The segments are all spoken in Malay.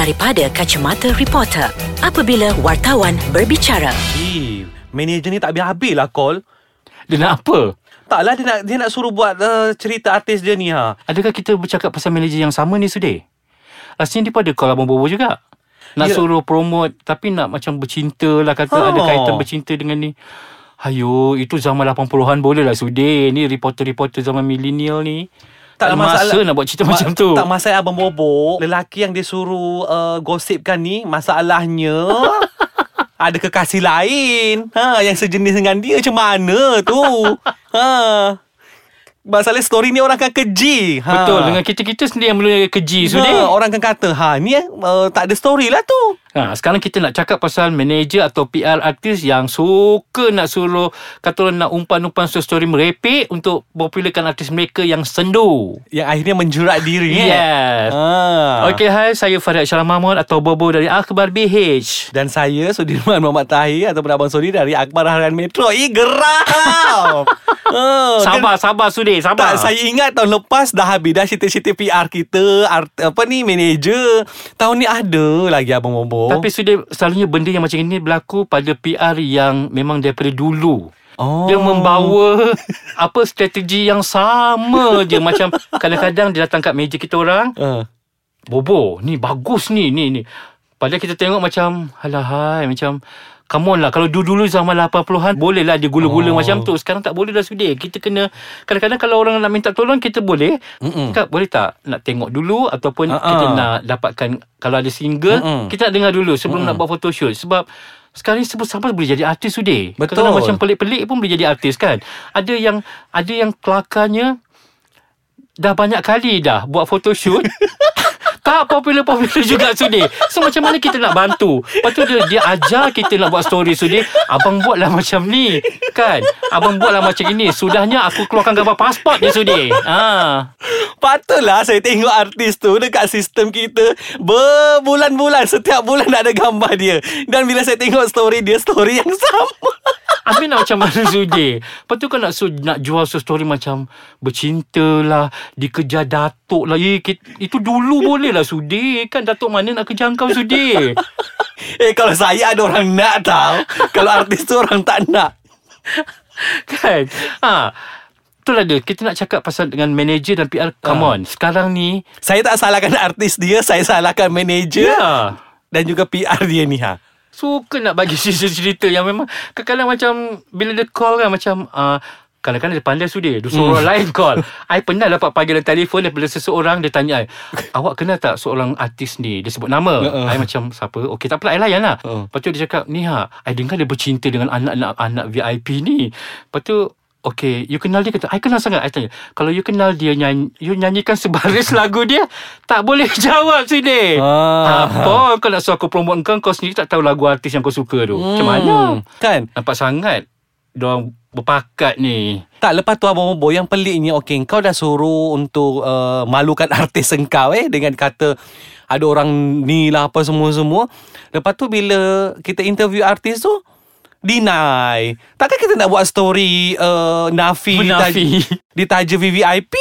daripada kacamata reporter apabila wartawan berbicara. Eh, manager ni tak habis-habis lah call. Dia nak apa? Taklah dia nak dia nak suruh buat uh, cerita artis dia ni ha. Adakah kita bercakap pasal manager yang sama ni Sudir? Rasanya dia pada call Abang Bobo juga. Nak Ya. suruh promote tapi nak macam bercinta lah kata Oh. ada kaitan bercinta dengan ni. Hayo, itu zaman 80-an boleh lah Sudir. Ni reporter-reporter zaman milenial ni. Tak ada masa nak buat cerita Ma- macam tu. Tak masalah Abang Bobo. Lelaki yang dia suruh uh, gosipkan ni, masalahnya ada kekasih lain. Ha, yang sejenis dengan dia macam mana tu? Ha. Masalah story ni orang akan keji. Ha. Betul, dengan kita-kita sendiri yang mula keji Sudir. Ha, orang akan kata, ha ni eh, uh, tak ada story lah tu. Ha, sekarang kita nak cakap pasal manager atau PR artis yang suka nak suruh kata orang nak umpan-umpan story merepek untuk popularkan artis mereka yang sendu. Yang akhirnya menjurat diri. Yes. Ha. Okey, hai. Saya Farid Syarah Mahmud atau Bobo dari Akhbar BH. Dan saya Sudirman Muhammad Tahir Ataupun Abang Sudi Dari Akbar Harian Metro Eh geram oh, Sabar, sabar Sudir, sabar. Tak, saya ingat tahun lepas dah habis dah cerita-cerita PR kita, art, apa ni manager. Tahun ni ada lagi abang Bobo. Tapi Sudir, selalunya benda yang macam ini berlaku pada PR yang memang daripada dulu. oh. Dia membawa apa strategi yang sama je macam kadang-kadang dia datang kat meja kita orang Uh. Bobo ni bagus ni ni ni. Padahal kita tengok macam Alahai macam Come on lah Kalau dulu-dulu zaman 80-an Boleh lah dia gula-gula Oh. macam tu Sekarang tak boleh dah sudir Kita kena Kadang-kadang kalau orang nak minta tolong Kita boleh Mm-mm. Kak boleh tak Nak tengok dulu Ataupun uh-uh. kita ah. nak dapatkan Kalau ada single Mm-mm. Kita nak dengar dulu Sebelum nak buat photoshoot Sebab sekarang ni sebut siapa boleh jadi artis sudir. Betul. Kadang-kadang macam pelik-pelik pun boleh jadi artis kan. Ada yang ada yang kelakarnya dah banyak kali dah buat photoshoot. tak popular-popular juga Sudir So macam mana kita nak bantu? Lepas tu dia, dia ajar kita nak buat story Sudir Abang buatlah macam ni Kan? Abang buatlah macam ini. Sudahnya aku keluarkan gambar pasport dia Sudir ha. Patutlah saya tengok artis tu dekat sistem kita berbulan-bulan setiap bulan ada gambar dia. Dan bila saya tengok story dia story yang sama. Habis nak macam mana Sudir Lepas tu kan nak, su- nak jual su- story macam Bercinta lah Dikejar Datuk lah eh, kit- Itu dulu boleh lah Sudir Kan Datuk mana nak kejar kau Sudir Eh kalau saya ada orang nak tahu. kalau artis tu orang tak nak. Kan ha. Itulah dia Kita nak cakap pasal dengan manager dan PR Come Ah. on Sekarang ni Saya tak salahkan artis dia, saya salahkan manager Ya. dan juga PR dia ni ha. Suka nak bagi cerita-cerita yang memang Kadang-kadang macam Bila dia call kan macam uh, Kadang-kadang dia pandai sudir Dia suruh orang lain call. I pernah dapat panggilan telefon Daripada seseorang Dia tanya I Awak kenal tak seorang artis ni? Dia sebut nama. Uh-uh. I macam siapa? Okey tak apa I layan lah. Uh. Lepas tu dia cakap Ni ha I dengar dia bercinta dengan anak-anak Anak VIP ni. Lepas tu Okay, you kenal dia kata, I kenal sangat. I tanya, kalau you kenal dia, nyanyi, you nyanyikan sebaris lagu dia, tak boleh jawab sini. Ah. Apa kau nak suruh aku promote kau, kau sendiri tak tahu lagu artis yang kau suka tu. Macam mana? Kan? Nampak sangat Diorang berpakat ni Tak lepas tu Abang Bobo Yang peliknya Okay kau dah suruh Untuk uh, Malukan artis engkau eh Dengan kata Ada orang ni lah Apa semua-semua Lepas tu bila Kita interview artis tu Deny Takkan kita nak buat story uh, Nafi Menafi. ditaja, VVIP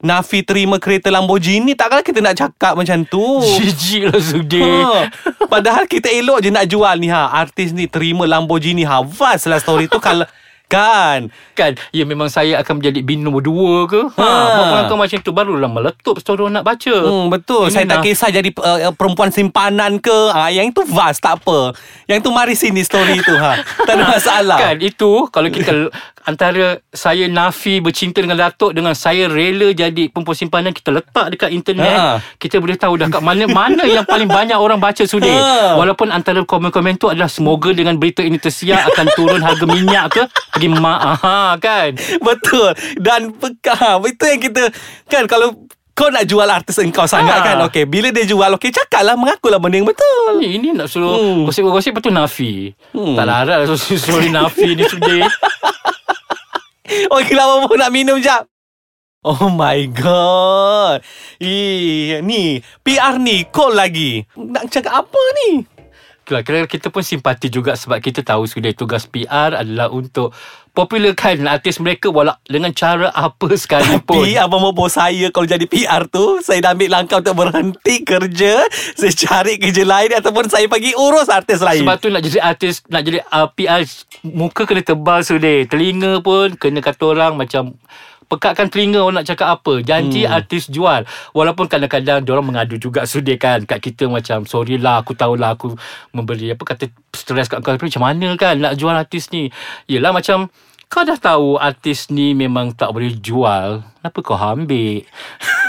Nafi terima kereta Lamborghini Takkan kita nak cakap macam tu Jijik lah Sudir Ha. Padahal kita elok je nak jual ni ha. Artis ni terima Lamborghini ha. Vast lah story tu kalau kan. Kan Ya memang saya akan menjadi bin nombor dua ke ha. Ha. Buat kau macam tu Barulah meletup story orang nak baca Hmm, betul. Ini Saya tak nak- kisah jadi uh, perempuan simpanan ke. Ha, yang itu vast tak apa. Yang tu mari sini story tu ha. Tak ada masalah. Kan itu Kalau kita Antara saya Nafi bercinta dengan Datuk Dengan saya rela jadi perempuan simpanan Kita letak dekat internet Ha. Kita boleh tahu dah kat mana Mana yang paling banyak orang baca Sudir Ha. Walaupun antara komen-komen tu adalah Semoga dengan berita ini tersiar Akan turun harga minyak ke Pergi mak Aha, kan Betul. Dan peka. Itu yang kita kan kalau kau nak jual artis engkau sangat Ha. kan. Okey, bila dia jual okey cakaplah mengakulah benda yang betul. Ni, ini nak suruh Hmm. Gosip-gosip tu Nafi Hmm. Tak larat lah suruh Nafi ni Sudir Okey lah Bobo nak minum jap. Oh my god. Eh, ni PR ni call lagi. Nak cakap apa ni? Itulah, kira kita pun simpati juga sebab kita tahu sudah tugas PR adalah untuk popularkan artis mereka walau dengan cara apa sekalipun. Tapi Abang Bobo saya Kalau jadi PR tu Saya dah ambil langkah Untuk berhenti kerja Saya cari kerja lain Ataupun saya pergi urus artis lain Sebab tu nak jadi artis Nak jadi uh, PR Muka kena tebal sudah Telinga pun Kena kata orang macam Pekatkan telinga orang nak cakap apa. Janji hmm. artis jual. Walaupun kadang-kadang Diorang mengadu juga sudah kan Kat kita macam Sorry lah Aku tahulah Aku memberi Apa kata Stres kat kau. Tapi macam mana kan Nak jual artis ni? Yelah macam Kau dah tahu Artis ni memang tak boleh jual. Kenapa kau ambil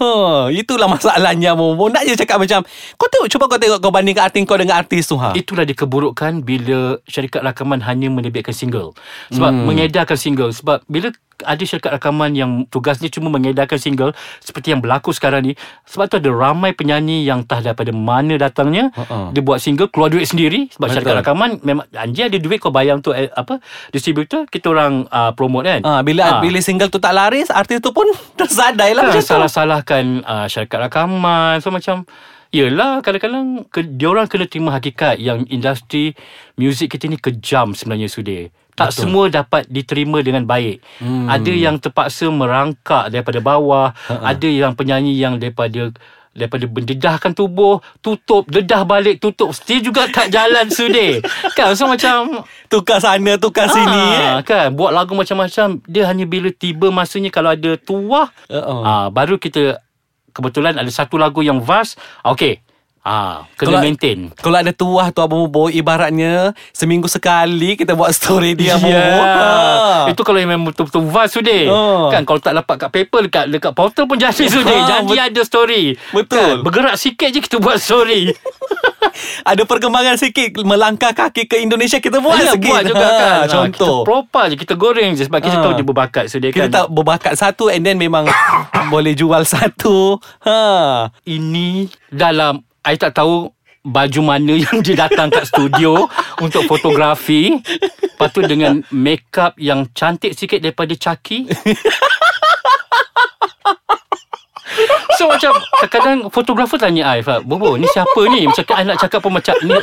Ha, itulah masalahnya Momo. Nak je cakap macam kau tengok cuba kau tengok kau bandingkan artis kau dengan artis tu ha. Itulah dia keburukan Bila syarikat rakaman Hanya menerbitkan single Sebab hmm. mengedarkan single Sebab bila ada syarikat rakaman yang tugasnya cuma mengedarkan single seperti yang berlaku sekarang ni sebab tu ada ramai penyanyi yang tak daripada mana datangnya uh-uh. dia buat single keluar duit sendiri sebab Betul. syarikat rakaman memang janji ada duit kau bayar untuk eh, apa distributor kita orang uh, promote kan uh, bila uh. bila single tu tak laris artis tu pun tersadai lah uh, salah-salahkan uh, syarikat rakaman so macam Yelah kadang-kadang ke, Diorang kena terima hakikat Yang industri Muzik kita ni kejam sebenarnya sudah tak Betul. semua dapat diterima dengan baik. Hmm. Ada yang terpaksa merangkak daripada bawah, Ha-ha. ada yang penyanyi yang daripada daripada mendedahkan tubuh, tutup, dedah balik, tutup, still juga tak jalan sudah. kan so macam tukar sana, tukar ha, sini eh. kan buat lagu macam-macam, dia hanya bila tiba masanya kalau ada tuah, uh-uh. ha, baru kita kebetulan ada satu lagu yang vast, okey Ah, kena kalau, maintain. Kalau ada tuah tu Abang Bobo ibaratnya seminggu sekali kita buat story dia Abang yeah. Bobo. Ha. Itu kalau memang betul-betul vast sudah. Oh. Kan kalau tak dapat kat paper dekat dekat portal pun jadi sudah. Ha, Janji bet- ada story. Betul. Kan? Bergerak sikit je kita buat story. ada perkembangan sikit melangkah kaki ke Indonesia kita buat ya, sikit. buat juga ha, kan. Contoh. Ha, kita proper je kita goreng je sebab kita ha. tahu dia berbakat sudah kan. Kita tahu berbakat satu and then memang boleh jual satu. Ha. Ini dalam I tak tahu baju mana yang dia datang kat studio untuk fotografi. Lepas tu dengan makeup yang cantik sikit daripada Chucky. So macam kadang-kadang fotografer tanya I, Bobo ni siapa ni? Macam I nak cakap pun macam ni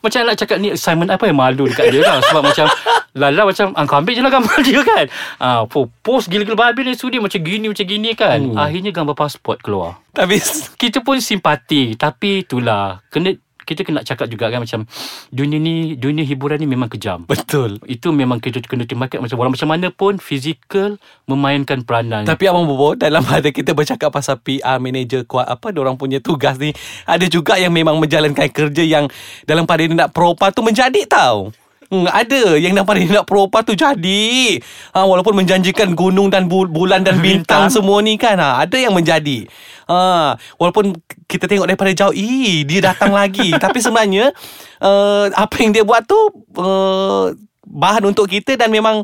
macam nak cakap ni assignment apa yang malu dekat dia lah. Sebab macam Lala macam ah, Kau ambil je lah gambar dia kan. Ah, Post gila-gila babi ni Sudi macam gini Macam gini kan. Hmm. Akhirnya gambar pasport keluar. Tapi Kita pun simpati Tapi itulah Kena kita kena cakap juga kan macam dunia ni dunia hiburan ni memang kejam. Betul. Itu memang kita kena terima macam walau macam mana pun fizikal memainkan peranan. Tapi abang bobo dalam ada kita bercakap pasal PR manager kuat apa orang punya tugas ni ada juga yang memang menjalankan kerja yang dalam pada nak propa tu menjadi tau. Hmm, ada yang nampak dia nak propa tu jadi. Ha, walaupun menjanjikan gunung dan bulan dan bintang, bintang. semua ni kan. Ha, ada yang menjadi. Ha, walaupun kita tengok daripada jauh, ih dia datang lagi. Tapi sebenarnya uh, apa yang dia buat tu uh, bahan untuk kita dan memang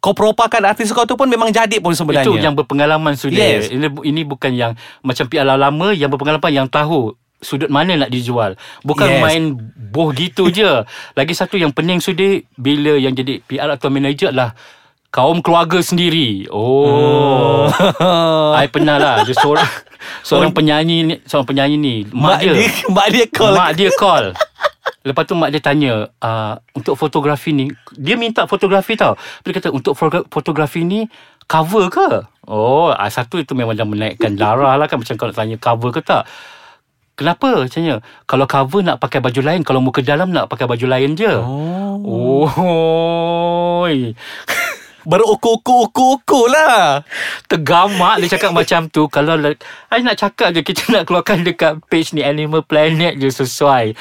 kau propakan artis kau tu pun memang jadi pun sebenarnya. Itu yang berpengalaman sudah. Yes. Ini, ini bukan yang macam PR lama yang berpengalaman yang tahu sudut mana nak dijual. Bukan yes. main boh gitu je. Lagi satu yang pening sudah bila yang jadi PR atau manager adalah kaum keluarga sendiri. Oh. I pernah lah. Dia seorang, seorang penyanyi ni, seorang penyanyi ni. Mak, mak dia, dia. Mak dia call. Mak dia call. Lepas tu mak dia tanya, uh, untuk fotografi ni, dia minta fotografi tau. Dia kata, untuk fotografi ni, cover ke? Oh, uh, satu itu memang dah menaikkan darah lah kan. Macam kalau tanya cover ke tak. Kenapa macamnya? Kalau cover nak pakai baju lain, kalau muka dalam nak pakai baju lain je. Oh. Oh. Berukur-ukur-ukur lah. Tergamak dia cakap macam tu. Kalau I nak cakap je kita nak keluarkan dekat page ni Animal Planet je sesuai.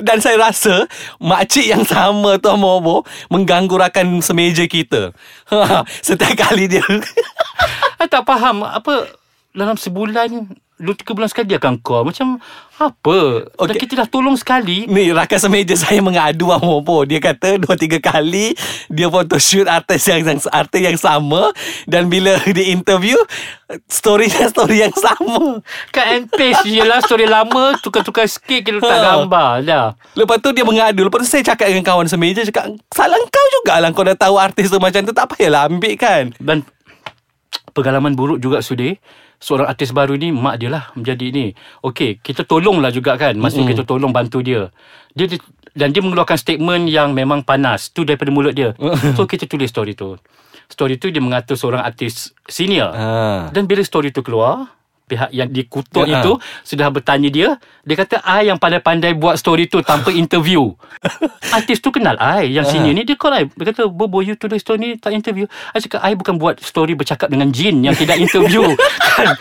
Dan saya rasa makcik yang sama tu Momo mengganggu rakan semeja kita. Setiap kali dia. I tak faham apa dalam sebulan Dua tiga bulan sekali dia akan call Macam Apa? Okay. Dan kita dah tolong sekali. Ni rakan semeja saya mengadu apa. Dia kata Dua tiga kali Dia photoshoot artis yang, yang Artis yang sama. Dan bila dia interview Story dia story yang sama. Cut and paste je lah Story lama Tukar-tukar sikit Kita letak ha. gambar dah. Lepas tu dia mengadu. Lepas tu saya cakap dengan kawan semeja Cakap Salah kau jugalah Kau dah tahu artis tu macam tu. Tak payahlah ambil kan. Dan pengalaman buruk juga sudah seorang artis baru ni mak dia lah menjadi ni. Okey, kita tolonglah juga kan. Maksud mm-hmm. kita tolong bantu dia. Dia di- dan dia mengeluarkan statement yang memang panas tu daripada mulut dia. so kita tulis story tu. Story tu dia mengata seorang artis senior. Ha. Dan bila story tu keluar, pihak yang dikutuk Ya. itu sudah bertanya dia, dia kata I yang pandai-pandai buat story tu tanpa interview. Artis tu kenal I yang senior ni dia call I. Dia kata, "Bobo you tulis story ni tak interview." I cakap, "I bukan buat story bercakap dengan jin yang tidak interview." kan?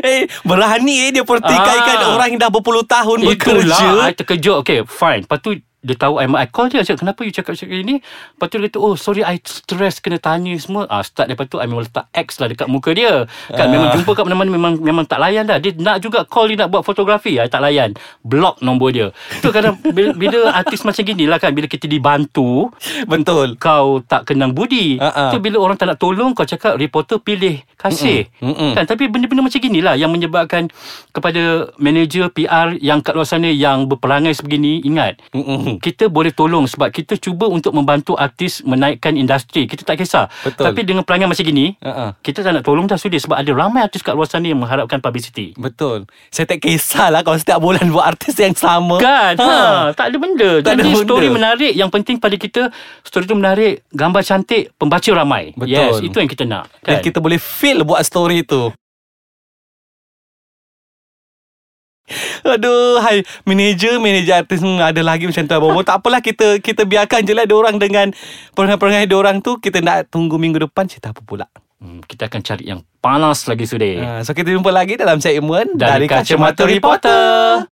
Eh, berani eh dia pertikaikan Ah. orang yang dah berpuluh tahun Itulah bekerja. I terkejut Okay fine Lepas tu dia tahu I, I call dia cakap kenapa you cakap cakap ini Lepas tu dia kata oh sorry I stress kena tanya semua ah, Start daripada tu I memang letak X lah dekat muka dia kan Ah. memang jumpa kat mana-mana memang memang tak layan dah dia nak juga call dia nak buat fotografi I tak layan block nombor dia tu kadang bila, bila artis macam gini lah kan bila kita dibantu Betul. kau tak kenang budi. Ha-ha. Tu bila orang tak nak tolong kau cakap reporter pilih kasih. Mm-mm. Mm-mm. Kan tapi benda-benda macam ginilah yang menyebabkan kepada manager PR yang kat luar sana yang berperangai sebegini ingat Mm-mm. Kita boleh tolong sebab kita cuba untuk membantu artis menaikkan industri. Kita tak kisah. Betul. Tapi dengan perangai macam gini, Ha-ha. kita tak nak tolong dah sudi sebab ada ramai artis kat luar sana yang mengharapkan publicity. Betul. Saya tak kisahlah kalau setiap bulan buat artis yang sama. Kan ha. tak ada benda Tak ada Jadi benda. story menarik Yang penting pada kita Story tu menarik Gambar cantik Pembaca ramai Betul. Yes itu yang kita nak Dan kan? kita boleh feel buat story tu. Aduh, hai manager, manager artis hmm, ada lagi macam tu Bobo. tak apalah kita kita biarkan je lah dia orang dengan perangai-perangai dia orang tu kita nak tunggu minggu depan cerita apa pula. hmm, Kita akan cari yang panas lagi sudah Uh, so kita jumpa lagi dalam segmen Dari Kacamata Reporter.